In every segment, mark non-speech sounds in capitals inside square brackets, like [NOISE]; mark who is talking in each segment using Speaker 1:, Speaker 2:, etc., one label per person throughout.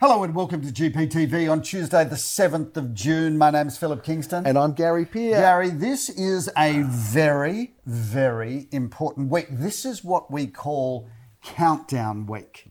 Speaker 1: Hello and welcome to GPTV on Tuesday, the 7th of June. My name's Philip Kingston.
Speaker 2: And I'm Gary Peer.
Speaker 1: Gary, this is a very, very important week. This is what we call Countdown Week.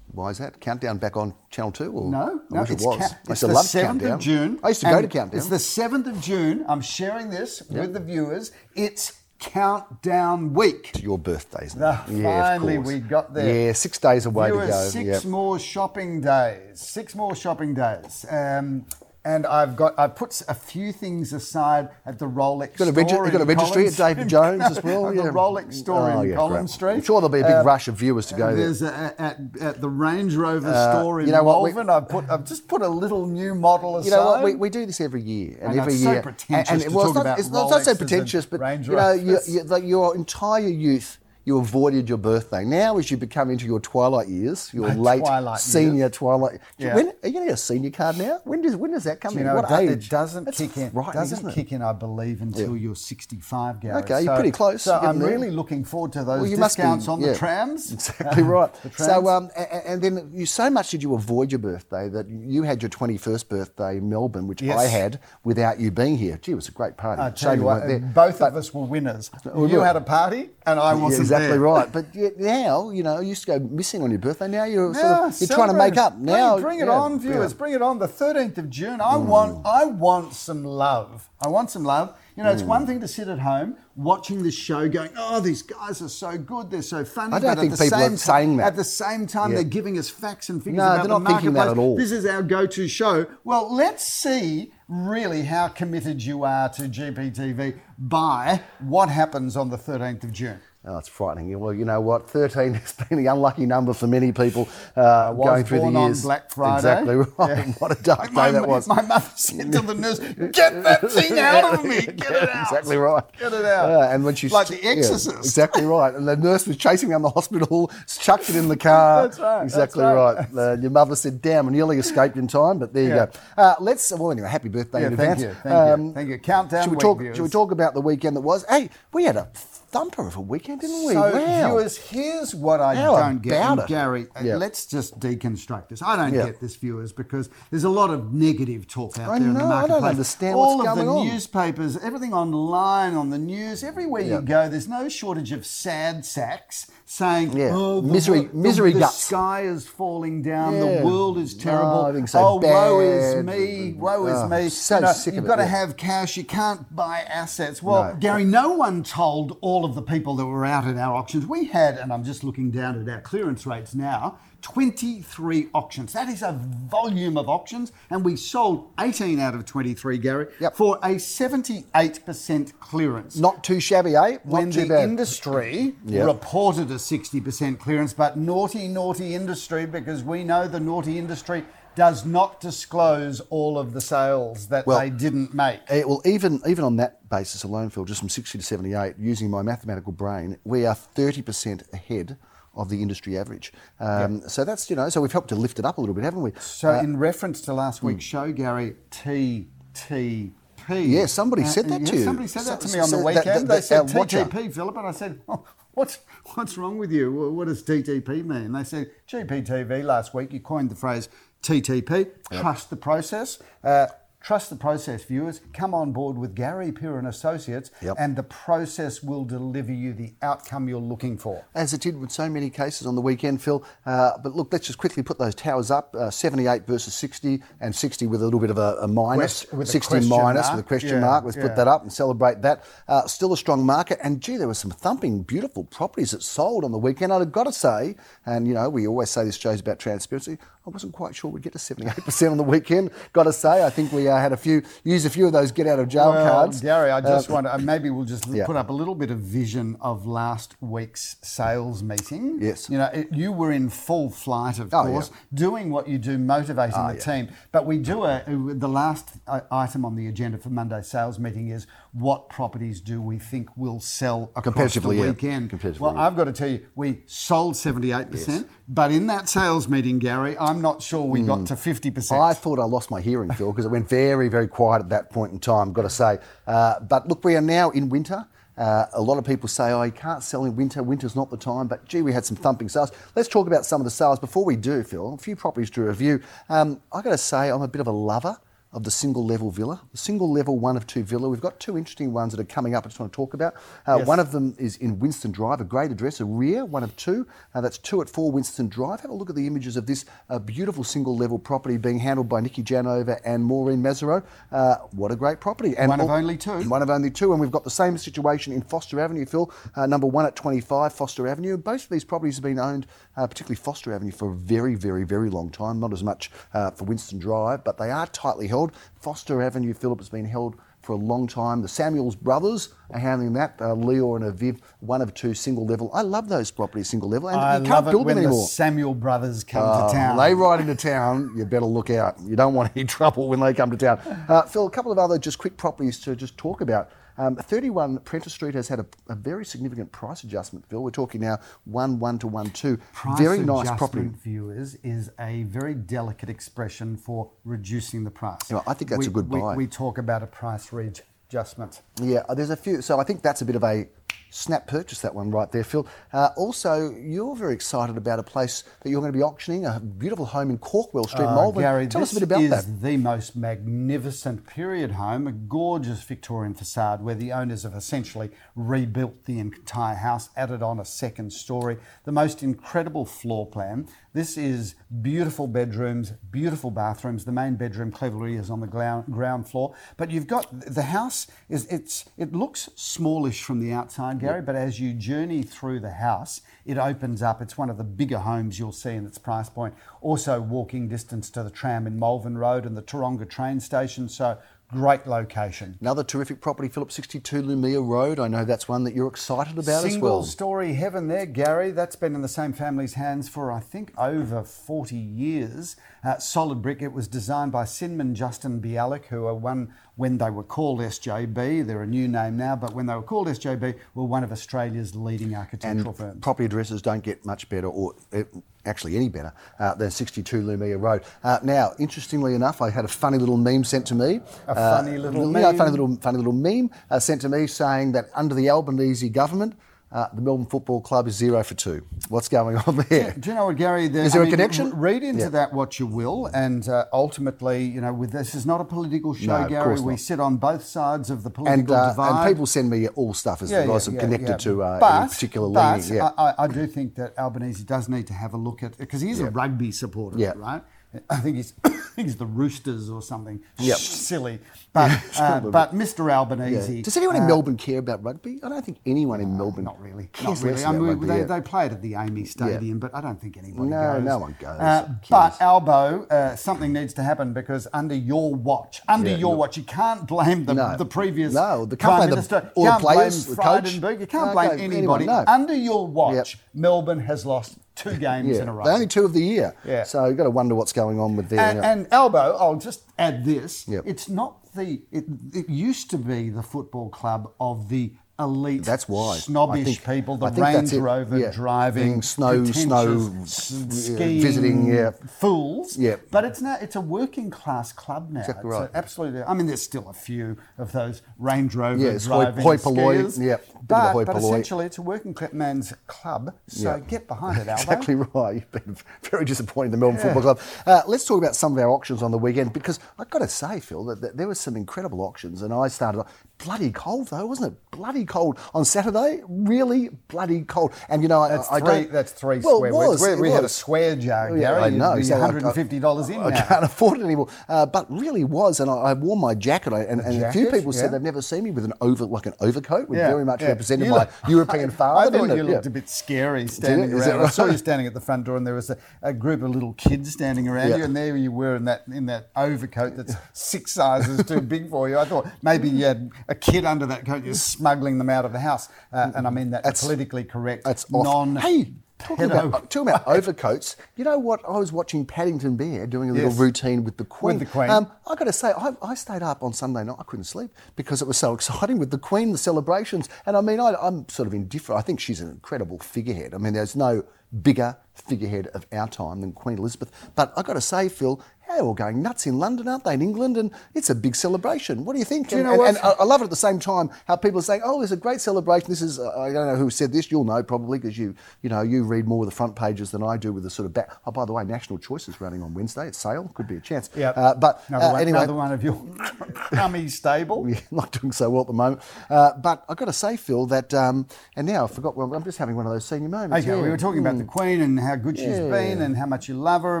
Speaker 2: Why is that? Countdown back on Channel 2? Or?
Speaker 1: No,
Speaker 2: I
Speaker 1: no,
Speaker 2: wish it was.
Speaker 1: ca-
Speaker 2: I
Speaker 1: it's
Speaker 2: used to
Speaker 1: the
Speaker 2: love
Speaker 1: 7th
Speaker 2: Countdown.
Speaker 1: of June.
Speaker 2: I used to go to Countdown.
Speaker 1: It's the 7th of June. I'm sharing this with the viewers. It's Countdown Week.
Speaker 2: It's your birthday, isn't it?
Speaker 1: Ah, finally, we got there.
Speaker 2: Yeah, six days away
Speaker 1: Viewers,
Speaker 2: to go.
Speaker 1: Six
Speaker 2: Yep.
Speaker 1: more shopping days. Six more shopping days. Um, and I've got I put a few things aside at the Rolex
Speaker 2: You've got a, regi-
Speaker 1: store.
Speaker 2: you've got a registry at David Jones as well. [LAUGHS]
Speaker 1: at
Speaker 2: yeah.
Speaker 1: the Rolex store
Speaker 2: Oh,
Speaker 1: in
Speaker 2: yeah,
Speaker 1: Collins. Street.
Speaker 2: I'm sure there'll be a big
Speaker 1: Uh,
Speaker 2: rush of viewers to go there.
Speaker 1: There's a, at, at the Range Rover
Speaker 2: Uh,
Speaker 1: store in
Speaker 2: you know what, we-
Speaker 1: Malvern. I've put I've just put a little new model aside.
Speaker 2: You know what? We, we do this every year, and
Speaker 1: I know,
Speaker 2: every
Speaker 1: it's so
Speaker 2: year.
Speaker 1: pretentious to
Speaker 2: well,
Speaker 1: talk
Speaker 2: it's not,
Speaker 1: about
Speaker 2: it's not, so
Speaker 1: and
Speaker 2: pretentious, but
Speaker 1: Range
Speaker 2: you know, you, you, like your entire youth, you avoided your birthday. Now, as you become into your twilight years, your
Speaker 1: My
Speaker 2: late
Speaker 1: twilight
Speaker 2: senior twilight.
Speaker 1: Yeah.
Speaker 2: When are you going to get a senior card now? When does when does that come
Speaker 1: you
Speaker 2: in?
Speaker 1: know,
Speaker 2: what
Speaker 1: it,
Speaker 2: age?
Speaker 1: it doesn't
Speaker 2: That's
Speaker 1: kick in.
Speaker 2: frightening,
Speaker 1: doesn't kick in, I believe, until you're 65, Gary.
Speaker 2: Okay, you're pretty close.
Speaker 1: So I'm
Speaker 2: there.
Speaker 1: really looking forward to those
Speaker 2: Well, you must be,
Speaker 1: discounts on
Speaker 2: yeah.
Speaker 1: the trams. [LAUGHS]
Speaker 2: Exactly right. [LAUGHS]
Speaker 1: Trams.
Speaker 2: so, um, a- a- and then you so much did you avoid your birthday that you had your 21st birthday in Melbourne, which
Speaker 1: Yes.
Speaker 2: I had without you being here. Gee, it was a great party.
Speaker 1: I tell you
Speaker 2: you
Speaker 1: what, both
Speaker 2: But-
Speaker 1: of us were winners. You had a party, and I [LAUGHS] wasn't
Speaker 2: exactly
Speaker 1: there.
Speaker 2: right. But yet now, you know, you used to go missing on your birthday. Now you're sort of, you're trying to make up. Now,
Speaker 1: bring, bring it
Speaker 2: yeah,
Speaker 1: on, viewers.
Speaker 2: yeah.
Speaker 1: Bring it on. The 13th of June. I want, I want some love. I want some love. You know, it's
Speaker 2: Mm.
Speaker 1: one thing to sit at home watching this show, going, "Oh, these guys are so good. They're so funny."
Speaker 2: I don't
Speaker 1: but
Speaker 2: think
Speaker 1: at the
Speaker 2: people
Speaker 1: same
Speaker 2: are saying that.
Speaker 1: At the same time,
Speaker 2: Yeah.
Speaker 1: they're giving us facts and figures
Speaker 2: No,
Speaker 1: about
Speaker 2: they're
Speaker 1: the
Speaker 2: not thinking that at all.
Speaker 1: This is our go-to show. Well, let's see really how committed you are to GPTV by what happens on the 13th of June.
Speaker 2: Oh, it's frightening. Well, you know what? 13 [LAUGHS] has been the unlucky number for many people uh, going through the years.
Speaker 1: Black Friday.
Speaker 2: Exactly right.
Speaker 1: Yeah. [LAUGHS]
Speaker 2: What a dark
Speaker 1: My,
Speaker 2: day that was.
Speaker 1: my mother said to the nurse, "Get that thing out of me! Get it [LAUGHS] out!"
Speaker 2: Exactly right.
Speaker 1: Get it out.
Speaker 2: Yeah, and when she
Speaker 1: like
Speaker 2: st-
Speaker 1: the
Speaker 2: yeah,
Speaker 1: Exorcist.
Speaker 2: exactly right. And the nurse was chasing me around the hospital, chucked it in the car.
Speaker 1: That's right, that's
Speaker 2: Exactly
Speaker 1: right.
Speaker 2: right. Uh, your mother said, "Damn, I nearly escaped in time." But there you go. Uh, let's. Well, anyway, happy birthday
Speaker 1: Yeah,
Speaker 2: in
Speaker 1: thank
Speaker 2: advance.
Speaker 1: you, thank you, thank you. Countdown
Speaker 2: Should we talk?
Speaker 1: viewers.
Speaker 2: Should we talk about the weekend that was? Hey, we had a thumper of a weekend, didn't we?
Speaker 1: So,
Speaker 2: wow.
Speaker 1: viewers, here's what I
Speaker 2: How
Speaker 1: don't get. And
Speaker 2: it?
Speaker 1: Gary, uh,
Speaker 2: Yeah.
Speaker 1: let's just deconstruct this. I don't
Speaker 2: Yeah.
Speaker 1: get this, viewers, because there's a lot of negative talk out
Speaker 2: I
Speaker 1: there in the
Speaker 2: know, I don't
Speaker 1: marketplace.
Speaker 2: understand
Speaker 1: All
Speaker 2: what's
Speaker 1: of
Speaker 2: going
Speaker 1: the
Speaker 2: on.
Speaker 1: newspapers, everything online, on the news, everywhere
Speaker 2: Yeah.
Speaker 1: you go, there's no shortage of sad sacks saying,
Speaker 2: Yeah.
Speaker 1: "Oh, the,
Speaker 2: Misery-
Speaker 1: the-
Speaker 2: misery
Speaker 1: the,
Speaker 2: guts."
Speaker 1: sky is falling down, the world is terrible.
Speaker 2: Oh, so
Speaker 1: oh, woe is me, woe is
Speaker 2: Oh,
Speaker 1: me.
Speaker 2: so
Speaker 1: You know,
Speaker 2: sick of
Speaker 1: You've
Speaker 2: it,
Speaker 1: got to have cash. You can't buy assets. Well,
Speaker 2: No.
Speaker 1: Gary, no one told all of the people that were out at our auctions. We had, and I'm just looking down at our clearance rates now, 23 auctions. That is a volume of auctions, and we sold 18 out of 23, Gary,
Speaker 2: Yep.
Speaker 1: for a 78% clearance.
Speaker 2: Not too shabby, eh? Not
Speaker 1: when the
Speaker 2: bad.
Speaker 1: industry
Speaker 2: Yep.
Speaker 1: reported a 60% clearance, but naughty, naughty industry, because we know the naughty industry does not disclose all of the sales that
Speaker 2: Well,
Speaker 1: they didn't make.
Speaker 2: Eh, well, even even on that basis alone, Phil, just from 60 to 78, using my mathematical brain, we are 30% ahead of the industry average. Um, So that's, you know, so we've helped to lift it up a little bit, haven't we?
Speaker 1: So, in reference to last week's show, Gary, TTP.
Speaker 2: Yeah, somebody said that
Speaker 1: yeah,
Speaker 2: to you.
Speaker 1: Somebody said that to
Speaker 2: So-
Speaker 1: me on the
Speaker 2: so that-
Speaker 1: weekend.
Speaker 2: that-
Speaker 1: they said
Speaker 2: uh.
Speaker 1: TTP, Philip, and I said, oh, what's, what's wrong with you? What does TTP mean? They said, GPTV last week, you coined the phrase TTP, trust the process. Uh, Trust the process, viewers. Come on board with Gary Peer and Associates,
Speaker 2: Yep.
Speaker 1: and the process will deliver you the outcome you're looking for.
Speaker 2: As it did with so many cases on the weekend, Phil. Uh, but look, let's just quickly put those towers up uh, 78 versus 60, and 60 with a little bit of a, a minus.
Speaker 1: A
Speaker 2: 60
Speaker 1: question
Speaker 2: minus
Speaker 1: mark.
Speaker 2: with a question
Speaker 1: Yeah,
Speaker 2: mark. Let's
Speaker 1: yeah.
Speaker 2: put that up and celebrate that. Uh, still a strong market. And gee, there were some thumping, beautiful properties that sold on the weekend. I've got to say, and you know, we always say this show's about transparency. I wasn't quite sure we'd get to 78% on the weekend. Got to say, I think we uh, had a few, used a few of those get out of jail
Speaker 1: Well,
Speaker 2: cards.
Speaker 1: Gary, I just
Speaker 2: Uh,
Speaker 1: want to, maybe we'll just
Speaker 2: yeah.
Speaker 1: put up a little bit of vision of last week's sales meeting.
Speaker 2: Yes.
Speaker 1: You know, it, you were in full flight, of
Speaker 2: Oh,
Speaker 1: course,
Speaker 2: yeah.
Speaker 1: doing what you do, motivating
Speaker 2: Oh,
Speaker 1: the
Speaker 2: yeah.
Speaker 1: team. But we do a, the last uh, item on the agenda for Monday's sales meeting is what properties do we think will sell across the weekend?
Speaker 2: Competitively,
Speaker 1: well. I've got to tell you, we sold 78%, but in that sales meeting, Gary, I'm not sure we got to 50%.
Speaker 2: I thought I lost my hearing, Phil, because it went very, very quiet at that point in time, got to say. Uh, but look, we are now in winter. Uh, a lot of people say, oh, you can't sell in winter. Winter's not the time. But gee, we had some thumping sales. Let's talk about some of the sales. Before we do, Phil, a few properties to review. Um, i got to say, I'm a bit of a lover of the single level villa, the single level one of two villa. We've got two interesting ones that are coming up I just want to talk about. Uh, yes. One of them is in Winston Drive, a great address, a rear, one of two. Uh, that's two at four Winston Drive. Have a look at the images of this uh, beautiful single level property being handled by Nikki Janover and Maureen Mesereau. Uh, what a great property.
Speaker 1: And one of all, only two.
Speaker 2: One of only two. And we've got the same situation in Foster Avenue, Phil, uh, number one at 25 Foster Avenue. Both of these properties have been owned, uh, particularly Foster Avenue, for a very, very, very long time. Not as much for Winston Drive, but they are tightly held. Foster Avenue, Philip, has been held for a long time. The Samuels brothers are handling that. Uh, Leo and Aviv, one of two single level. I love those properties single level, and
Speaker 1: I
Speaker 2: you can't build
Speaker 1: when
Speaker 2: them anymore.
Speaker 1: The Samuel brothers come uh, to town.
Speaker 2: They ride into town. You better look out. You don't want any [LAUGHS] trouble when they come to town. Uh, Phil, a couple of other just quick properties to just talk about. Um, 31 Prentice Street has had a, a, very significant price adjustment, Phil. We're talking now 1 1 to 1 2.
Speaker 1: Price
Speaker 2: very nice property.
Speaker 1: viewers, is a very delicate expression for reducing the price.
Speaker 2: I think that's
Speaker 1: we,
Speaker 2: a good buy.
Speaker 1: We, we talk about a price readjustment.
Speaker 2: Yeah, there's a few. So I think that's a bit of a snap purchase that one right there, Phil. Uh, also, you're very excited about a place that you're going to be auctioning, a beautiful home in Cawkwell Street, uh, Melbourne.
Speaker 1: Gary,
Speaker 2: Tell us a bit about
Speaker 1: that. This is the most magnificent period home, a gorgeous Victorian facade where the owners have essentially rebuilt the entire house, added on a second story, the most incredible floor plan. This is beautiful bedrooms, beautiful bathrooms. The main bedroom cleverly is on the ground floor, but you've got the house is it's it looks smallish from the outside, Gary, but as you journey through the house, it opens up. It's one of the bigger homes you'll see in its price point. Also walking distance to the tram in Malvern Road and the Tooronga train station, so Great location.
Speaker 2: Another terrific property, Philip 62 Lumia Road. I know that's one that you're excited about
Speaker 1: Single
Speaker 2: as well.
Speaker 1: Single story heaven there, Gary. That's been in the same family's hands for, I think, over 40 years. Uh, solid brick. It was designed by Synman Justin Bialek, who are one when they were called SJB. They're a new name now, but when they were called SJB, were one of Australia's leading architectural
Speaker 2: and
Speaker 1: firms.
Speaker 2: Property addresses don't get much better, or uh, actually any better, uh, than 62 Lumia Road. Uh, now, interestingly enough, I had a funny little meme sent to me.
Speaker 1: A funny uh, little meme?
Speaker 2: You know, funny little, funny little meme uh, sent to me saying that under the Albanese government, uh, the Melbourne Football Club is zero for two. What's going on there?
Speaker 1: Do you know what, Gary?
Speaker 2: The, is there I a mean, connection?
Speaker 1: Read into yeah. that what you will, and uh, ultimately, you know, with this is not a political show,
Speaker 2: no,
Speaker 1: Gary. We sit on both sides of the political
Speaker 2: and,
Speaker 1: uh, divide.
Speaker 2: And people send me all stuff as yeah, guys yeah, are connected yeah. to uh,
Speaker 1: but,
Speaker 2: any particular
Speaker 1: but
Speaker 2: leaning.
Speaker 1: I, I, do think that Albanese does need to have a look at because he he's a rugby supporter, right? I think he's, [COUGHS] I think he's the Roosters or something yep. silly. But, uh, but Mr. Albanese.
Speaker 2: Yeah. Does anyone in uh, Melbourne care about rugby? I don't think anyone in Melbourne.
Speaker 1: Not really. Not really. I mean, rugby, they, yeah. they play it at the AAMI Stadium, but I don't think anybody
Speaker 2: no,
Speaker 1: goes.
Speaker 2: No, one goes. Uh,
Speaker 1: but Albo, uh, something needs to happen because under your watch, under your no. watch, you can't blame the,
Speaker 2: no.
Speaker 1: the previous
Speaker 2: no, the
Speaker 1: Prime Minister.
Speaker 2: The, all the players, the coach.
Speaker 1: You can't blame anybody.
Speaker 2: Anyone,
Speaker 1: under your watch, yep. Melbourne has lost two games
Speaker 2: yeah.
Speaker 1: in a row.
Speaker 2: The only two of the year. Yeah. So you've got to wonder what's going on with their.
Speaker 1: And, and Albo, I'll just add this. Yep. It's not the. It, it used to be the football club of the elite,
Speaker 2: that's why
Speaker 1: snobbish
Speaker 2: think,
Speaker 1: people, the Range Rover
Speaker 2: yeah.
Speaker 1: driving,
Speaker 2: snow, snow,
Speaker 1: skiing,
Speaker 2: visiting, yeah.
Speaker 1: fools.
Speaker 2: Yeah.
Speaker 1: But it's now it's a working class club now.
Speaker 2: Exactly right.
Speaker 1: absolutely. I mean, there's still a few of those Range Rover
Speaker 2: yeah,
Speaker 1: driving
Speaker 2: hoi, polloi,
Speaker 1: skiers.
Speaker 2: Yeah,
Speaker 1: but, but essentially, it's a working man's club. So get behind it, [LAUGHS] Albo.
Speaker 2: exactly right. You've been [LAUGHS] very disappointed in the Melbourne. Football Club. Uh, let's talk about some of our auctions on the weekend because I've got to say, Phil, that, that there were some incredible auctions, and I started bloody cold though, wasn't it? Bloody cold on Saturday. Really bloody cold. And you know,
Speaker 1: that's
Speaker 2: I,
Speaker 1: three.
Speaker 2: I
Speaker 1: that's three
Speaker 2: well,
Speaker 1: square.
Speaker 2: Was,
Speaker 1: we, we had a square jar,
Speaker 2: yeah, I know.
Speaker 1: You're one hundred and fifty dollars in.
Speaker 2: I,
Speaker 1: now.
Speaker 2: can't afford it anymore. Uh, but really was, and I, I wore my jacket, and, and
Speaker 1: jacket?
Speaker 2: a few people
Speaker 1: yeah.
Speaker 2: said they've never seen me with an over like an overcoat, which
Speaker 1: yeah,
Speaker 2: very much
Speaker 1: yeah.
Speaker 2: represented
Speaker 1: you
Speaker 2: my
Speaker 1: look,
Speaker 2: European father. [LAUGHS]
Speaker 1: I thought you looked a bit scary standing around. Right? I saw you standing at the front door, and there was a, a group of little kids standing around you, and there you were in that in that overcoat that's six sizes too big for you. I thought maybe you had a kid under that coat. You're smuggling them out of the house, uh, and I mean that that's, politically correct.
Speaker 2: That's
Speaker 1: non.
Speaker 2: Hey, Talking about, talking about, overcoats, you know what? I was watching Paddington Bear doing a little
Speaker 1: yes.
Speaker 2: routine with the Queen.
Speaker 1: With the Queen.
Speaker 2: Um, I got to say, I, I, stayed up on Sunday night. I couldn't sleep because it was so [LAUGHS] exciting with the Queen, the celebrations. And I mean, I, I'm sort of indifferent. I think she's an incredible figurehead. I mean, there's no bigger figurehead of our time than Queen Elizabeth. But I got to say, Phil, they're all going nuts in London, aren't they? In England, and it's a big celebration. What do you think?
Speaker 1: Do you
Speaker 2: and,
Speaker 1: know
Speaker 2: and, and I love it at the same time how people are saying, "Oh, there's a great celebration." This is uh, I don't know who said this. You'll know probably because you you know you read more of the front pages than I do with the sort of back. Oh, by the way, National Choice is running on Wednesday. It's sale. Could be a chance.
Speaker 1: Yeah.
Speaker 2: Uh, but
Speaker 1: Another,
Speaker 2: uh,
Speaker 1: one,
Speaker 2: anyway,
Speaker 1: another one of your [LAUGHS] crummy stable. [LAUGHS]
Speaker 2: yeah, not doing so well at the moment. Uh, but I've got to say, Phil, that um, and now I forgot. Well, I'm just having one of those senior moments.
Speaker 1: Okay,
Speaker 2: yeah.
Speaker 1: we were talking about the Queen and how good she's been and how much you love her,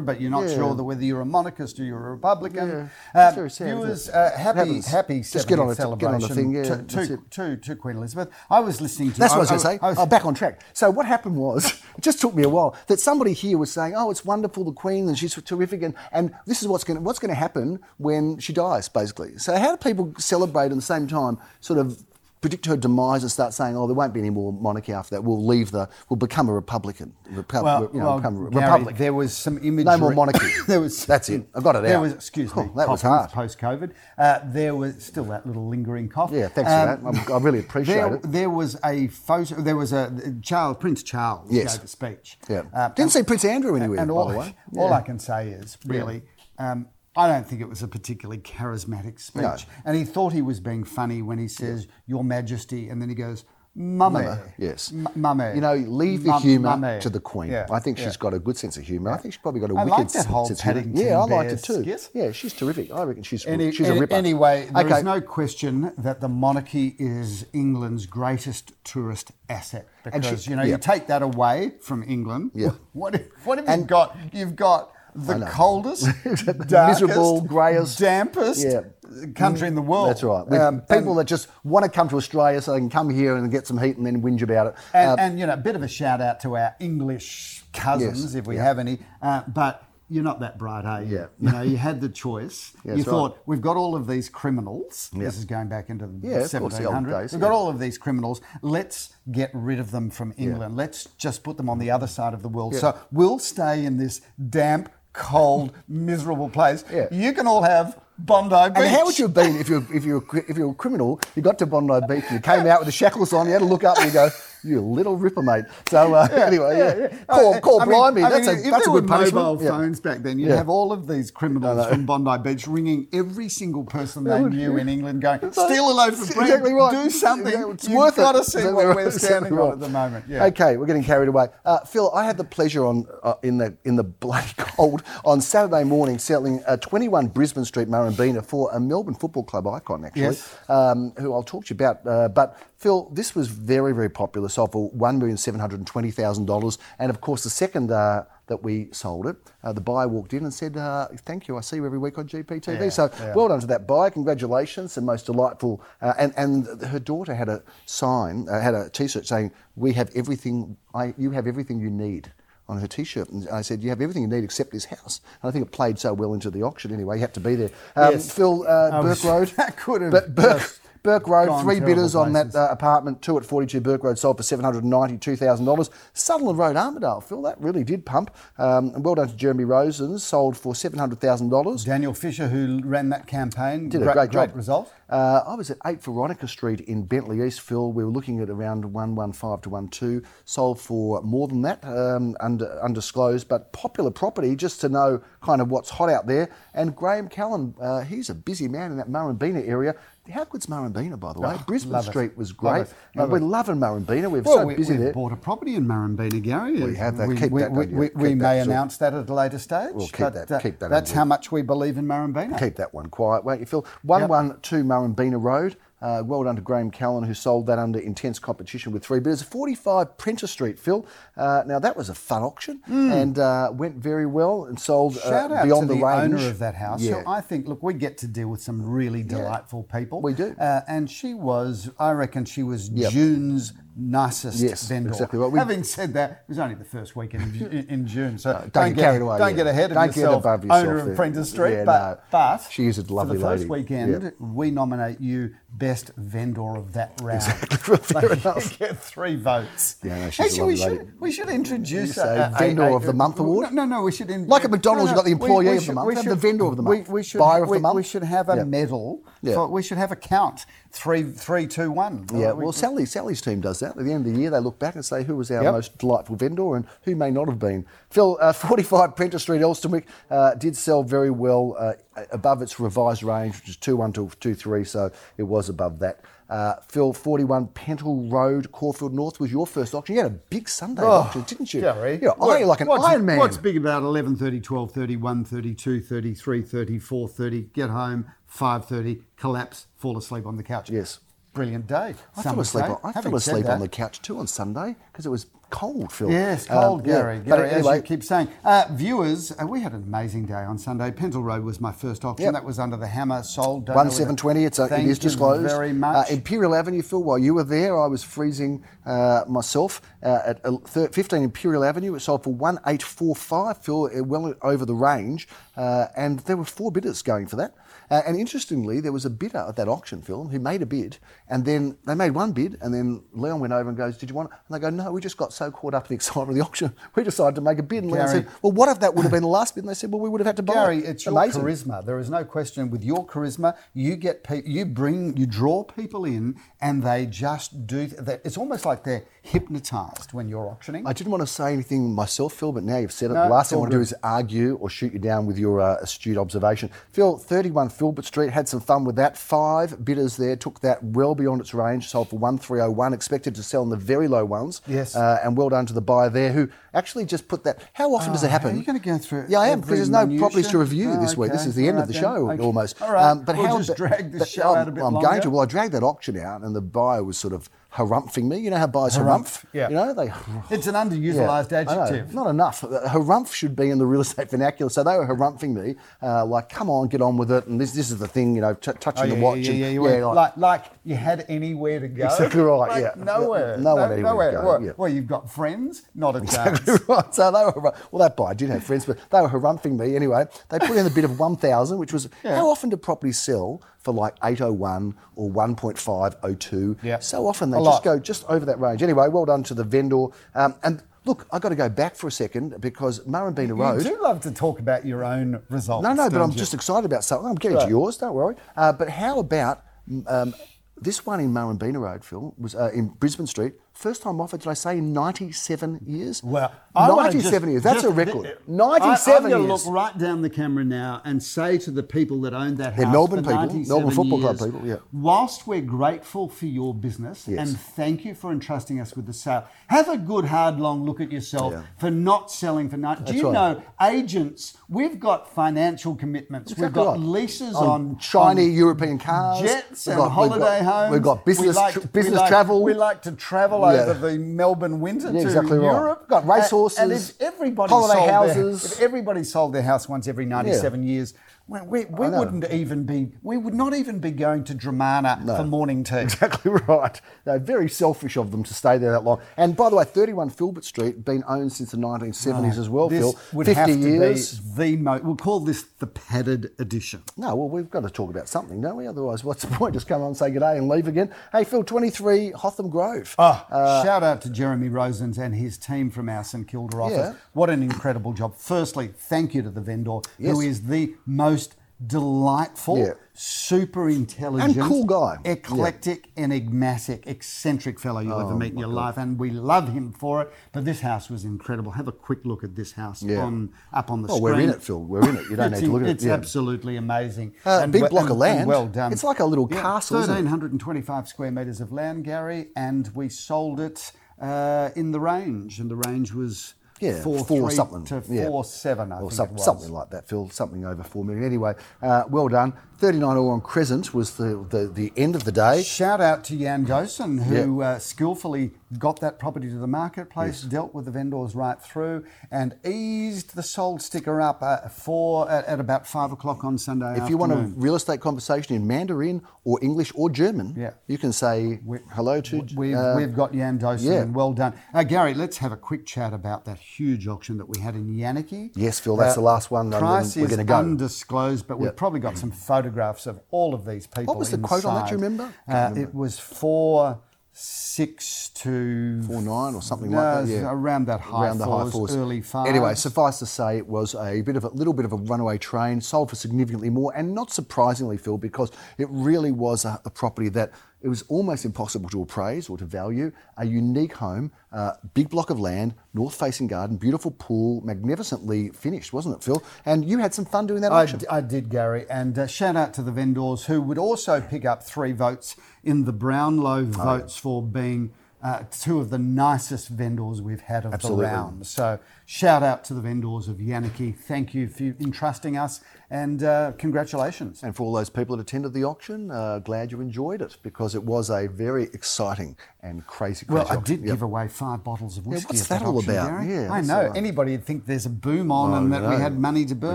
Speaker 1: but you're not
Speaker 2: Yeah.
Speaker 1: sure whether you're a monarchist or you're a Republican.
Speaker 2: Yeah. Very sad,
Speaker 1: viewers, uh, happy, happy 70th
Speaker 2: Just get on a- get on
Speaker 1: celebration
Speaker 2: thing, yeah,
Speaker 1: to, to, to, to Queen Elizabeth. I was listening to.
Speaker 2: That's what I was going to say.
Speaker 1: I was-
Speaker 2: oh, back on track. So what happened was, [LAUGHS] it just took me a while that somebody here was saying, "Oh, it's wonderful, the Queen, and she's terrific," and, and this is what's going what's going to happen when she dies, basically. So how do people celebrate at the same time, sort of predict her demise and start saying, "Oh, there won't be any more monarchy after that. We'll leave the, we'll become a Republican, Repu-
Speaker 1: Well,
Speaker 2: you know,
Speaker 1: well,
Speaker 2: become a
Speaker 1: Gary,
Speaker 2: republic."
Speaker 1: there was some imagery.
Speaker 2: No more monarchy. [LAUGHS]
Speaker 1: there was.
Speaker 2: That's it. I got it
Speaker 1: There
Speaker 2: out.
Speaker 1: was. Excuse me.
Speaker 2: That was hard.
Speaker 1: Post COVID, uh, there was still that little lingering cough.
Speaker 2: Yeah, thanks for that. I'm- I really [LAUGHS] appreciate
Speaker 1: there,
Speaker 2: it.
Speaker 1: There was a photo. There was a Charles Prince Charles
Speaker 2: Yes.
Speaker 1: gave a speech.
Speaker 2: Yeah.
Speaker 1: Uh,
Speaker 2: Didn't
Speaker 1: and-
Speaker 2: see Prince Andrew anywhere,
Speaker 1: and
Speaker 2: by
Speaker 1: all,
Speaker 2: the way.
Speaker 1: all
Speaker 2: Yeah.
Speaker 1: I can say is really. Um, I don't think it was a particularly charismatic speech.
Speaker 2: No.
Speaker 1: And he thought he was being funny when he says, Your Majesty, and then he goes, Mummy.
Speaker 2: Yes.
Speaker 1: M- Mummy.
Speaker 2: You know, leave the humour to the Queen.
Speaker 1: Yeah,
Speaker 2: I think
Speaker 1: yeah.
Speaker 2: she's got a good sense of humour. I think she's probably got a
Speaker 1: I
Speaker 2: wicked
Speaker 1: like that whole
Speaker 2: sense of humour. Yeah, I liked it too.
Speaker 1: skit.
Speaker 2: Yeah, she's terrific. I reckon she's
Speaker 1: Any,
Speaker 2: she's
Speaker 1: any-
Speaker 2: a ripper.
Speaker 1: Anyway, there is
Speaker 2: okay.
Speaker 1: no question that the monarchy is England's greatest tourist asset
Speaker 2: And she-
Speaker 1: because you know
Speaker 2: yeah.
Speaker 1: you take that away from England.
Speaker 2: Yeah. [LAUGHS]
Speaker 1: What what have you
Speaker 2: And-
Speaker 1: got? You've got the coldest, [LAUGHS]
Speaker 2: Miserable,
Speaker 1: darkest,
Speaker 2: greyest-
Speaker 1: dampest
Speaker 2: Yeah.
Speaker 1: country in the world.
Speaker 2: That's right. With
Speaker 1: Um,
Speaker 2: people that just want to come to Australia so they can come here and get some heat and then whinge about it.
Speaker 1: and,
Speaker 2: Uh,
Speaker 1: and, you know, a bit of a shout out to our English cousins
Speaker 2: Yes.
Speaker 1: if we
Speaker 2: Yeah.
Speaker 1: have any. Uh, but you're not that bright, are you?
Speaker 2: Yeah.
Speaker 1: You know, you had the choice.
Speaker 2: Yeah, [LAUGHS]
Speaker 1: you
Speaker 2: that's right.
Speaker 1: thought we've got all of these criminals.
Speaker 2: Yeah.
Speaker 1: This is going back into the
Speaker 2: Yeah, of course, the old
Speaker 1: 1700s.
Speaker 2: days,
Speaker 1: We've got all of these criminals. Let's get rid of them from England. Let's just put them on the other side of the world. So we'll stay in this damp, cold, miserable place.
Speaker 2: Yeah.
Speaker 1: You can all have Bondi Beach.
Speaker 2: and how would you have been if you're if you're if you're a criminal? You got to Bondi Beach, you came out with the shackles on, you had to look up and you go, "You little ripper, mate." So uh, [LAUGHS] anyway, yeah, call
Speaker 1: Uh,
Speaker 2: call
Speaker 1: I mean-
Speaker 2: blimey.
Speaker 1: I
Speaker 2: that's
Speaker 1: mean,
Speaker 2: a
Speaker 1: if
Speaker 2: that's a good
Speaker 1: were
Speaker 2: punishment.
Speaker 1: mobile
Speaker 2: Yeah.
Speaker 1: phones back then, you'd
Speaker 2: Yeah.
Speaker 1: have all of these criminals from Bondi Beach ringing every single person they knew in England, going, "Steal a loaf of bread,
Speaker 2: exactly right.
Speaker 1: do something.
Speaker 2: Yeah, it's
Speaker 1: You've
Speaker 2: worth
Speaker 1: got
Speaker 2: it.
Speaker 1: to see
Speaker 2: Exactly
Speaker 1: what
Speaker 2: right.
Speaker 1: we're standing on
Speaker 2: right.
Speaker 1: at the moment." Yeah.
Speaker 2: Okay, we're getting carried away. Uh, Phil, I had the pleasure on uh, in the in the bloody cold [LAUGHS] on Saturday morning selling uh, 21 Brisbane Street, Murrumbeena for a Melbourne Football Club icon, actually,
Speaker 1: Yes.
Speaker 2: um, who I'll talk to you about. Uh, but Phil, this was very very popular, sold for one million seven hundred twenty thousand dollars, and of course the second. Uh, that we sold it, uh, the buyer walked in and said, uh, "Thank you, I see you every week on GPTV."
Speaker 1: Yeah,
Speaker 2: so
Speaker 1: yeah.
Speaker 2: well done to that buyer. Congratulations, and most delightful. Uh, and and her daughter had a sign, uh, had a T-shirt saying, "We have everything. I, you have everything you need." On her T-shirt, and I said, "You have everything you need except this house." And I think it played so well into the auction. Anyway, you had to be there. Um,
Speaker 1: Yes.
Speaker 2: Phil uh, Burke
Speaker 1: was-
Speaker 2: Road. [LAUGHS]
Speaker 1: that could have
Speaker 2: But Burke, Burke Road,
Speaker 1: gone
Speaker 2: three bidders on that uh, apartment. Two at 42 Burke Road sold for $792,000. Sutherland Road, Armadale, Phil, that really did pump. Um, and well done to Jeremy Rosen, sold for $700,000.
Speaker 1: Daniel Fisher, who ran that campaign,
Speaker 2: Did a great job.
Speaker 1: result.
Speaker 2: Uh, I was at 8 Veronica Street in Bentleigh East, Phil. We were looking at around 115 to 12. Sold for more than that, um, under, undisclosed, but popular property, just to know kind of what's hot out there. And Graham Callan, uh, he's a busy man in that Murrumbeena area. How good's Murrumbeena, by the way?
Speaker 1: Oh,
Speaker 2: Brisbane
Speaker 1: love it.
Speaker 2: Street was
Speaker 1: Love
Speaker 2: great. And
Speaker 1: Love
Speaker 2: we're
Speaker 1: it.
Speaker 2: loving Murrumbeena. We're
Speaker 1: Well,
Speaker 2: so
Speaker 1: we,
Speaker 2: busy
Speaker 1: we've
Speaker 2: there.
Speaker 1: bought a property in Murrumbeena, Gary.
Speaker 2: We have that.
Speaker 1: We,
Speaker 2: Keep
Speaker 1: we,
Speaker 2: that,
Speaker 1: we, we,
Speaker 2: Keep
Speaker 1: we
Speaker 2: that
Speaker 1: may announce that at a later stage.
Speaker 2: We'll keep
Speaker 1: but,
Speaker 2: that-
Speaker 1: uh,
Speaker 2: keep that
Speaker 1: That's how much we believe in Murrumbeena.
Speaker 2: Keep that one quiet, won't you, Phil? 112 Murrumbeena Road. Uh, well done to Graham Callan, who sold that under intense competition with three bidders. 45 Prentice Street, Phil. Uh, now, that was a fun auction and uh, went very well and sold uh,
Speaker 1: Shout out
Speaker 2: beyond
Speaker 1: to
Speaker 2: the,
Speaker 1: the,
Speaker 2: range.
Speaker 1: owner of that house.
Speaker 2: Yeah.
Speaker 1: So I think, look, we get to deal with some really delightful people.
Speaker 2: We do.
Speaker 1: Uh, and she was, I reckon, she was
Speaker 2: Yep.
Speaker 1: June's nicest
Speaker 2: Yes,
Speaker 1: vendor.
Speaker 2: exactly right. We-
Speaker 1: Having said that, it was only the first week in, in, June, so [LAUGHS]
Speaker 2: don't
Speaker 1: don't,
Speaker 2: get
Speaker 1: get
Speaker 2: carried away,
Speaker 1: Don't
Speaker 2: yeah.
Speaker 1: get ahead of
Speaker 2: Don't get
Speaker 1: yourself,
Speaker 2: above yourself
Speaker 1: owner of Prentice Street.
Speaker 2: Yeah,
Speaker 1: but
Speaker 2: no.
Speaker 1: but
Speaker 2: She is a lovely
Speaker 1: for the first
Speaker 2: lady.
Speaker 1: weekend,
Speaker 2: Yeah.
Speaker 1: we nominate you best vendor of that round.
Speaker 2: Exactly. [LAUGHS] Fair
Speaker 1: Like,
Speaker 2: enough. [LAUGHS]
Speaker 1: Get three votes.
Speaker 2: Yeah, no,
Speaker 1: Actually, we
Speaker 2: lovely
Speaker 1: should
Speaker 2: lady.
Speaker 1: we should introduce a, a-
Speaker 2: vendor
Speaker 1: a-
Speaker 2: of the month award?
Speaker 1: No, no, we should. In,
Speaker 2: Like at McDonald's, you've got the employee
Speaker 1: we
Speaker 2: of the
Speaker 1: should-
Speaker 2: month,
Speaker 1: we
Speaker 2: have the vendor of the month,
Speaker 1: We, should,
Speaker 2: buyer of the month.
Speaker 1: We should have a medal.
Speaker 2: Yeah.
Speaker 1: We should have a count. Three, three, two, one.
Speaker 2: Yeah,
Speaker 1: we-
Speaker 2: well, Sally, Sally's team does that. At the end of the year, they look back and say who was our
Speaker 1: Yep.
Speaker 2: most delightful vendor and who may not have been. Phil, uh, 45 Prentice Street, Elsternwick, uh, did sell very well uh, above its revised range, which is 2-1 to 2-3, so it was above that. Uh, Phil, 41 Pentle Road, Caulfield North was your first auction. You had a big Sunday auction, didn't you?
Speaker 1: Oh, Gary.
Speaker 2: You're iron, like an Iron Man.
Speaker 1: What's big about 11, 30, 12, 30, 1, 32, 33, 30, 4, 30, get home, 5.30, collapse, fall asleep on the couch.
Speaker 2: Yes.
Speaker 1: Brilliant day.
Speaker 2: I
Speaker 1: some
Speaker 2: fell asleep, on, I
Speaker 1: Having
Speaker 2: fell asleep on the couch too on Sunday because it was cold, Phil.
Speaker 1: Yes,
Speaker 2: Um,
Speaker 1: cold,
Speaker 2: yeah.
Speaker 1: Gary.
Speaker 2: But
Speaker 1: Gary, as you keep saying. Uh, viewers, uh, we had an amazing day on Sunday. Pendle Road was my first auction.
Speaker 2: Yep.
Speaker 1: That was under the hammer, sold.
Speaker 2: One seven twenty. It's a,
Speaker 1: Thank
Speaker 2: it is
Speaker 1: you
Speaker 2: disclosed.
Speaker 1: very much.
Speaker 2: Uh, Imperial Avenue, Phil. While you were there, I was freezing uh, myself uh, at uh, fifteen Imperial Avenue. It sold for one eight four five. Phil, uh, well over the range, uh, and there were four bidders going for that. Uh, and interestingly, there was a bidder at that auction, Phil, who made a bid, and then they made one bid, and then Leon went over and goes, "Did you want?" it?" And they go, "No, we just got so caught up in the excitement of the auction, [LAUGHS] we decided to make a bid." And Leon
Speaker 1: Gary-
Speaker 2: said, "Well, what if that would have been the last bid?" And they said, "Well, we would have had to buy
Speaker 1: Gary,
Speaker 2: it."
Speaker 1: it's your charisma. There is no question. With your charisma, you get pe- you bring you draw people in, and they just do. That. It's almost like they're hypnotized when you're auctioning.
Speaker 2: I didn't want to say anything myself, Phil, but now you've said it.
Speaker 1: No,
Speaker 2: the last thing I want to do is argue or shoot you down with your uh, astute observation. Phil, 31 Filbert Street, had some fun with that. Five bidders there took that well beyond its range, sold for 1301, expected to sell in the very low ones.
Speaker 1: Yes.
Speaker 2: Uh, and well done to the buyer there who actually just put that. How often does it
Speaker 1: Oh,
Speaker 2: happen?
Speaker 1: are you gonna go through
Speaker 2: Yeah, I am, because there's no properties to review
Speaker 1: Oh,
Speaker 2: this week. This is the end
Speaker 1: All
Speaker 2: of the
Speaker 1: right
Speaker 2: show.
Speaker 1: Okay.
Speaker 2: almost. Um,
Speaker 1: All right.
Speaker 2: but
Speaker 1: We'll
Speaker 2: how
Speaker 1: just drag the show
Speaker 2: um,
Speaker 1: out a bit
Speaker 2: I'm
Speaker 1: longer.
Speaker 2: going to. Well, I dragged that auction out, and the buyer was sort of harumphing me. You know how buyers
Speaker 1: Harumph,
Speaker 2: harumph?
Speaker 1: yeah.
Speaker 2: You know, they
Speaker 1: It's an underutilized
Speaker 2: I know.
Speaker 1: adjective.
Speaker 2: Not enough. Uh, Harumph should be in the real estate vernacular. So they were harumphing me, uh, like, come on, get on with it. And this this is the thing, you know, t- touching
Speaker 1: Oh,
Speaker 2: the watch.
Speaker 1: yeah,
Speaker 2: and-
Speaker 1: yeah, you
Speaker 2: yeah, like-
Speaker 1: like, like you had anywhere to go.
Speaker 2: Exactly right,
Speaker 1: Like,
Speaker 2: yeah.
Speaker 1: Nowhere.
Speaker 2: No one
Speaker 1: No-
Speaker 2: anywhere to go,
Speaker 1: Well,
Speaker 2: yeah.
Speaker 1: well, you've got friends, not a [LAUGHS]
Speaker 2: Exactly
Speaker 1: chance.
Speaker 2: right. So they were well. That buyer did have friends, but they were harumphing me anyway. They put in a bid of one thousand, which was how often do properties sell for like eight oh one or one point five oh two?
Speaker 1: Yeah.
Speaker 2: So often they
Speaker 1: A
Speaker 2: just go just over that range. Anyway, well done to the vendor. Um, and look, I've got to go back for a second because Murrumbeena
Speaker 1: You
Speaker 2: Road.
Speaker 1: do love to talk about your own results.
Speaker 2: No, no, but I'm
Speaker 1: you?
Speaker 2: just excited about something. I'm getting
Speaker 1: Right.
Speaker 2: to yours, don't worry. Uh, but how about um, this one in Murrumbeena Road, Phil, was uh, in Brisbane Street. First time offer, did I say 97 years?
Speaker 1: Well, I
Speaker 2: 97
Speaker 1: just-
Speaker 2: years. That's a record.
Speaker 1: th-
Speaker 2: 97
Speaker 1: I, I'm going to look right down the camera now and say to the people that owned that
Speaker 2: They're
Speaker 1: house
Speaker 2: Melbourne
Speaker 1: for
Speaker 2: people,
Speaker 1: 97
Speaker 2: Melbourne Football Club
Speaker 1: years,
Speaker 2: people, yeah.
Speaker 1: Whilst we're grateful for your business
Speaker 2: Yes.
Speaker 1: and thank you for entrusting us with the sale, have a good hard long look at yourself
Speaker 2: Yeah.
Speaker 1: for not selling for nine. Do you
Speaker 2: right.
Speaker 1: know agents? We've got financial commitments. We've got
Speaker 2: right.
Speaker 1: leases
Speaker 2: On
Speaker 1: on
Speaker 2: shiny
Speaker 1: on
Speaker 2: European cars.
Speaker 1: jets
Speaker 2: We've
Speaker 1: and
Speaker 2: got- we've
Speaker 1: holiday
Speaker 2: got-
Speaker 1: homes.
Speaker 2: we've got
Speaker 1: We
Speaker 2: business-
Speaker 1: like-
Speaker 2: tr-
Speaker 1: we
Speaker 2: business
Speaker 1: like-
Speaker 2: travel.
Speaker 1: We like to travel
Speaker 2: Yeah.
Speaker 1: over the Melbourne winter
Speaker 2: Yeah,
Speaker 1: to
Speaker 2: exactly right.
Speaker 1: Europe.
Speaker 2: Got racehorses,
Speaker 1: And, and if everybody
Speaker 2: holiday
Speaker 1: sold
Speaker 2: houses.
Speaker 1: Their, if everybody sold their house once every 97 years, well, we, we wouldn't even be, we would not even be going to Dromana for morning tea. [LAUGHS]
Speaker 2: Exactly right. No, very selfish of them to stay there that long. And by the way, 31 Filbert Street, been owned since the 1970s as well,
Speaker 1: This
Speaker 2: Phil.
Speaker 1: would
Speaker 2: 50
Speaker 1: have to
Speaker 2: years.
Speaker 1: be the most, we'll call this the padded edition.
Speaker 2: No, well, we've got to talk about something, don't we? Otherwise, what's the point? Just come on, say good day, and leave again. Hey, Phil, 23 Hotham Grove.
Speaker 1: Oh, shout out to Jeremy Rosens and his team from our St Kilda office.
Speaker 2: Yeah.
Speaker 1: What an incredible job. Firstly, thank you to the vendor,
Speaker 2: Yes.
Speaker 1: who is the most delightful,
Speaker 2: Yeah.
Speaker 1: super intelligent,
Speaker 2: And cool guy.
Speaker 1: eclectic, enigmatic, eccentric fellow you'll
Speaker 2: Oh,
Speaker 1: ever meet in your life, and we love him for it. But this house was incredible. Have a quick look at this house
Speaker 2: Yeah.
Speaker 1: on up on the
Speaker 2: Oh,
Speaker 1: screen.
Speaker 2: we're in it, Phil. We're in it. You don't [LAUGHS] need to look at it.
Speaker 1: It's
Speaker 2: Yeah.
Speaker 1: absolutely amazing.
Speaker 2: Uh, big
Speaker 1: we-
Speaker 2: block of land.
Speaker 1: well done.
Speaker 2: It's like a little castle, isn't
Speaker 1: 1,325 square metres of land, Gary, and we sold it uh, in the range, and the range was
Speaker 2: Yeah,
Speaker 1: four,
Speaker 2: four something.
Speaker 1: to
Speaker 2: yeah.
Speaker 1: four seven, I
Speaker 2: or
Speaker 1: think
Speaker 2: some- something like that, Phil. Something over four million. Anyway, uh, well done. 39 all on Crescent was the, the, the end of the day.
Speaker 1: Shout out to Jan Dosen, who uh, skillfully got that property to the marketplace, dealt with the vendors right through, and eased the sold sticker up uh, for at, at about five o'clock on Sunday.
Speaker 2: If you want a real estate conversation in Mandarin or English or German,
Speaker 1: Yeah.
Speaker 2: you can say hello to.
Speaker 1: We've,
Speaker 2: uh,
Speaker 1: we've got Jan Dosen,
Speaker 2: yeah.
Speaker 1: and well done. Uh, Gary, let's have a quick chat about that huge auction that we had in Yannicky.
Speaker 2: Yes, Phil, that's the last one,
Speaker 1: Price
Speaker 2: we're
Speaker 1: is
Speaker 2: gonna go.
Speaker 1: undisclosed, but we've probably got some photographs of all of these people.
Speaker 2: What was the quote on that, do you remember?
Speaker 1: Uh,
Speaker 2: Can't
Speaker 1: it was four six to
Speaker 2: Four nine or something
Speaker 1: No,
Speaker 2: like that. Yeah,
Speaker 1: around that high
Speaker 2: around the high
Speaker 1: fours,
Speaker 2: fours.
Speaker 1: early fives.
Speaker 2: Anyway, suffice to say, it was a bit of a little bit of a runaway train, sold for significantly more, and not surprisingly, Phil, because it really was a, a property that it was almost impossible to appraise or to value. A unique home, uh, big block of land, north facing garden, beautiful pool, magnificently finished, wasn't it, Phil? And you had some fun doing that
Speaker 1: I, d- I did, Gary. And uh, shout out to the vendors who would also pick up three votes in the Brownlow
Speaker 2: Oh,
Speaker 1: votes for being uh, two of the nicest vendors we've had of
Speaker 2: Absolutely.
Speaker 1: the round. So shout out to the vendors of Yannicki. Thank you for entrusting us and uh, congratulations.
Speaker 2: And for all those people that attended the auction, uh, glad you enjoyed it because it was a very exciting and crazy, crazy
Speaker 1: Well, I
Speaker 2: auction.
Speaker 1: did
Speaker 2: Yep.
Speaker 1: give away five bottles of whiskey.
Speaker 2: what's
Speaker 1: at that,
Speaker 2: that all
Speaker 1: auction,
Speaker 2: about?
Speaker 1: Gary.
Speaker 2: Yeah,
Speaker 1: I know. Anybody would think there's a boom on
Speaker 2: Oh,
Speaker 1: and that we had money to burn.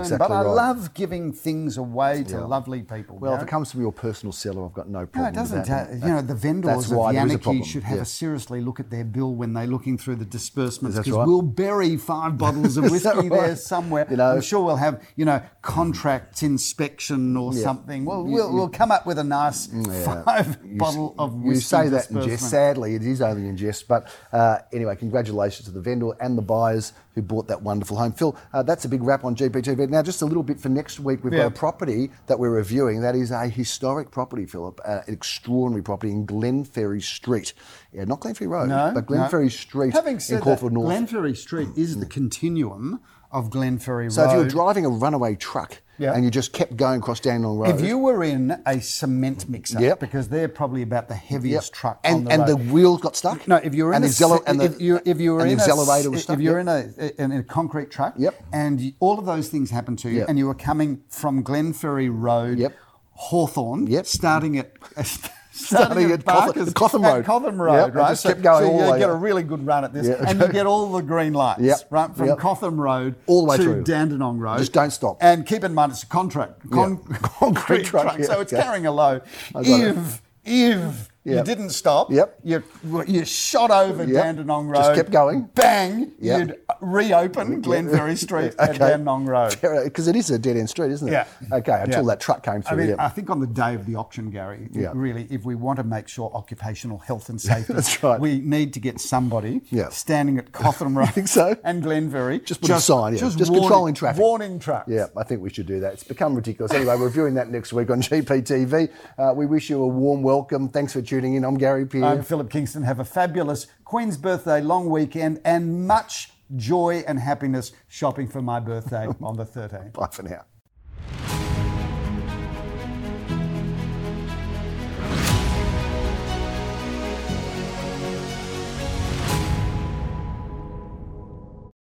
Speaker 2: Exactly
Speaker 1: but I
Speaker 2: right.
Speaker 1: love giving things away to
Speaker 2: Yeah.
Speaker 1: lovely people.
Speaker 2: Well, if it comes from your personal cellar, I've got no problem.
Speaker 1: No, it doesn't.
Speaker 2: that.
Speaker 1: Uh, you know, the vendors of
Speaker 2: why there is a
Speaker 1: Yannicki should have a seriously look at their bill when they're looking through the disbursements because
Speaker 2: right.
Speaker 1: we'll bury five bottles of [LAUGHS] whiskey there somewhere.
Speaker 2: You know-
Speaker 1: I'm sure we'll have, you know, contract inspection or
Speaker 2: Yeah.
Speaker 1: something. Well,
Speaker 2: You-
Speaker 1: we'll,
Speaker 2: you-
Speaker 1: we'll come up with a nice
Speaker 2: Yeah.
Speaker 1: five bottle of whiskey.
Speaker 2: You say that in jest. Sadly, it is only in jest. But uh, anyway, congratulations to the vendor and the buyers who bought that wonderful home. Phil, uh, that's a big wrap on GPTV. Now, just a little bit for next week. We've
Speaker 1: Yeah.
Speaker 2: got a property that we're reviewing that is a historic property, Philip, uh, an extraordinary property in Glenferrie Street. Yeah, not Glenferrie Road,
Speaker 1: No,
Speaker 2: but
Speaker 1: no.
Speaker 2: Glenferrie Street
Speaker 1: Having said
Speaker 2: in Caulfield
Speaker 1: that,
Speaker 2: North.
Speaker 1: Glenferrie Street is the continuum of Glenferrie
Speaker 2: so
Speaker 1: Road.
Speaker 2: So if you were driving a runaway truck and you just kept going across Dandenong Road,
Speaker 1: If you were in a cement mixer,
Speaker 2: Yep.
Speaker 1: because they're probably about the heaviest
Speaker 2: Yep.
Speaker 1: truck
Speaker 2: and
Speaker 1: the
Speaker 2: and
Speaker 1: road.
Speaker 2: the wheels got stuck.
Speaker 1: No, if you're in
Speaker 2: and
Speaker 1: a
Speaker 2: and the-
Speaker 1: if you if you were in
Speaker 2: the
Speaker 1: a
Speaker 2: accelerator was
Speaker 1: if
Speaker 2: stuck.
Speaker 1: you're
Speaker 2: yep.
Speaker 1: in a in a concrete truck,
Speaker 2: Yep.
Speaker 1: and you, all of those things happened to you, and you were coming from Glenferrie Road,
Speaker 2: Yep.
Speaker 1: starting at. [LAUGHS]
Speaker 2: Starting
Speaker 1: Starting
Speaker 2: at Cotham-
Speaker 1: Barker's,
Speaker 2: Cotham
Speaker 1: at
Speaker 2: Road.
Speaker 1: Cotham Road,
Speaker 2: Yep,
Speaker 1: right?
Speaker 2: just kept going
Speaker 1: so
Speaker 2: all
Speaker 1: you get a really good run at this,
Speaker 2: Yeah.
Speaker 1: and you get [LAUGHS] all the green lights,
Speaker 2: Yep,
Speaker 1: right, from
Speaker 2: yep.
Speaker 1: Cotham Road
Speaker 2: All the way
Speaker 1: to
Speaker 2: through.
Speaker 1: Dandenong Road.
Speaker 2: Just don't stop.
Speaker 1: And keep in mind, it's a contract, con-
Speaker 2: Yeah. [LAUGHS]
Speaker 1: concrete
Speaker 2: truck,
Speaker 1: so it's carrying a load.
Speaker 2: I got it.
Speaker 1: If if you didn't stop,
Speaker 2: Yep.
Speaker 1: you you shot over
Speaker 2: Yep.
Speaker 1: Dandenong Road,
Speaker 2: Just kept going.
Speaker 1: bang,
Speaker 2: Yep.
Speaker 1: you'd reopen Glenferrie Street [LAUGHS] at Dandenong Road. [LAUGHS]
Speaker 2: Because it is a dead end street, isn't it?
Speaker 1: Yeah.
Speaker 2: Okay, until
Speaker 1: Yeah.
Speaker 2: that truck came through.
Speaker 1: I
Speaker 2: mean.
Speaker 1: I think on the day of the auction, Gary,
Speaker 2: Yeah.
Speaker 1: really, if we want to make sure occupational health and safety, [LAUGHS]
Speaker 2: That's right.
Speaker 1: we need to get somebody
Speaker 2: Yeah.
Speaker 1: standing at Cotham Road
Speaker 2: think so?
Speaker 1: and Glenferrie.
Speaker 2: Just put a sign, yeah. Just
Speaker 1: warning-
Speaker 2: controlling traffic.
Speaker 1: Warning trucks.
Speaker 2: Yeah, I think we should do that. It's become ridiculous. Anyway, we're reviewing that next week on GPTV. Uh, we wish you a warm welcome. Thanks for tuning in. I'm Gary Peer.
Speaker 1: I'm Philip Kingston. Have a fabulous Queen's birthday long weekend and much joy and happiness shopping for my birthday [LAUGHS] on the 13th.
Speaker 2: Bye for now.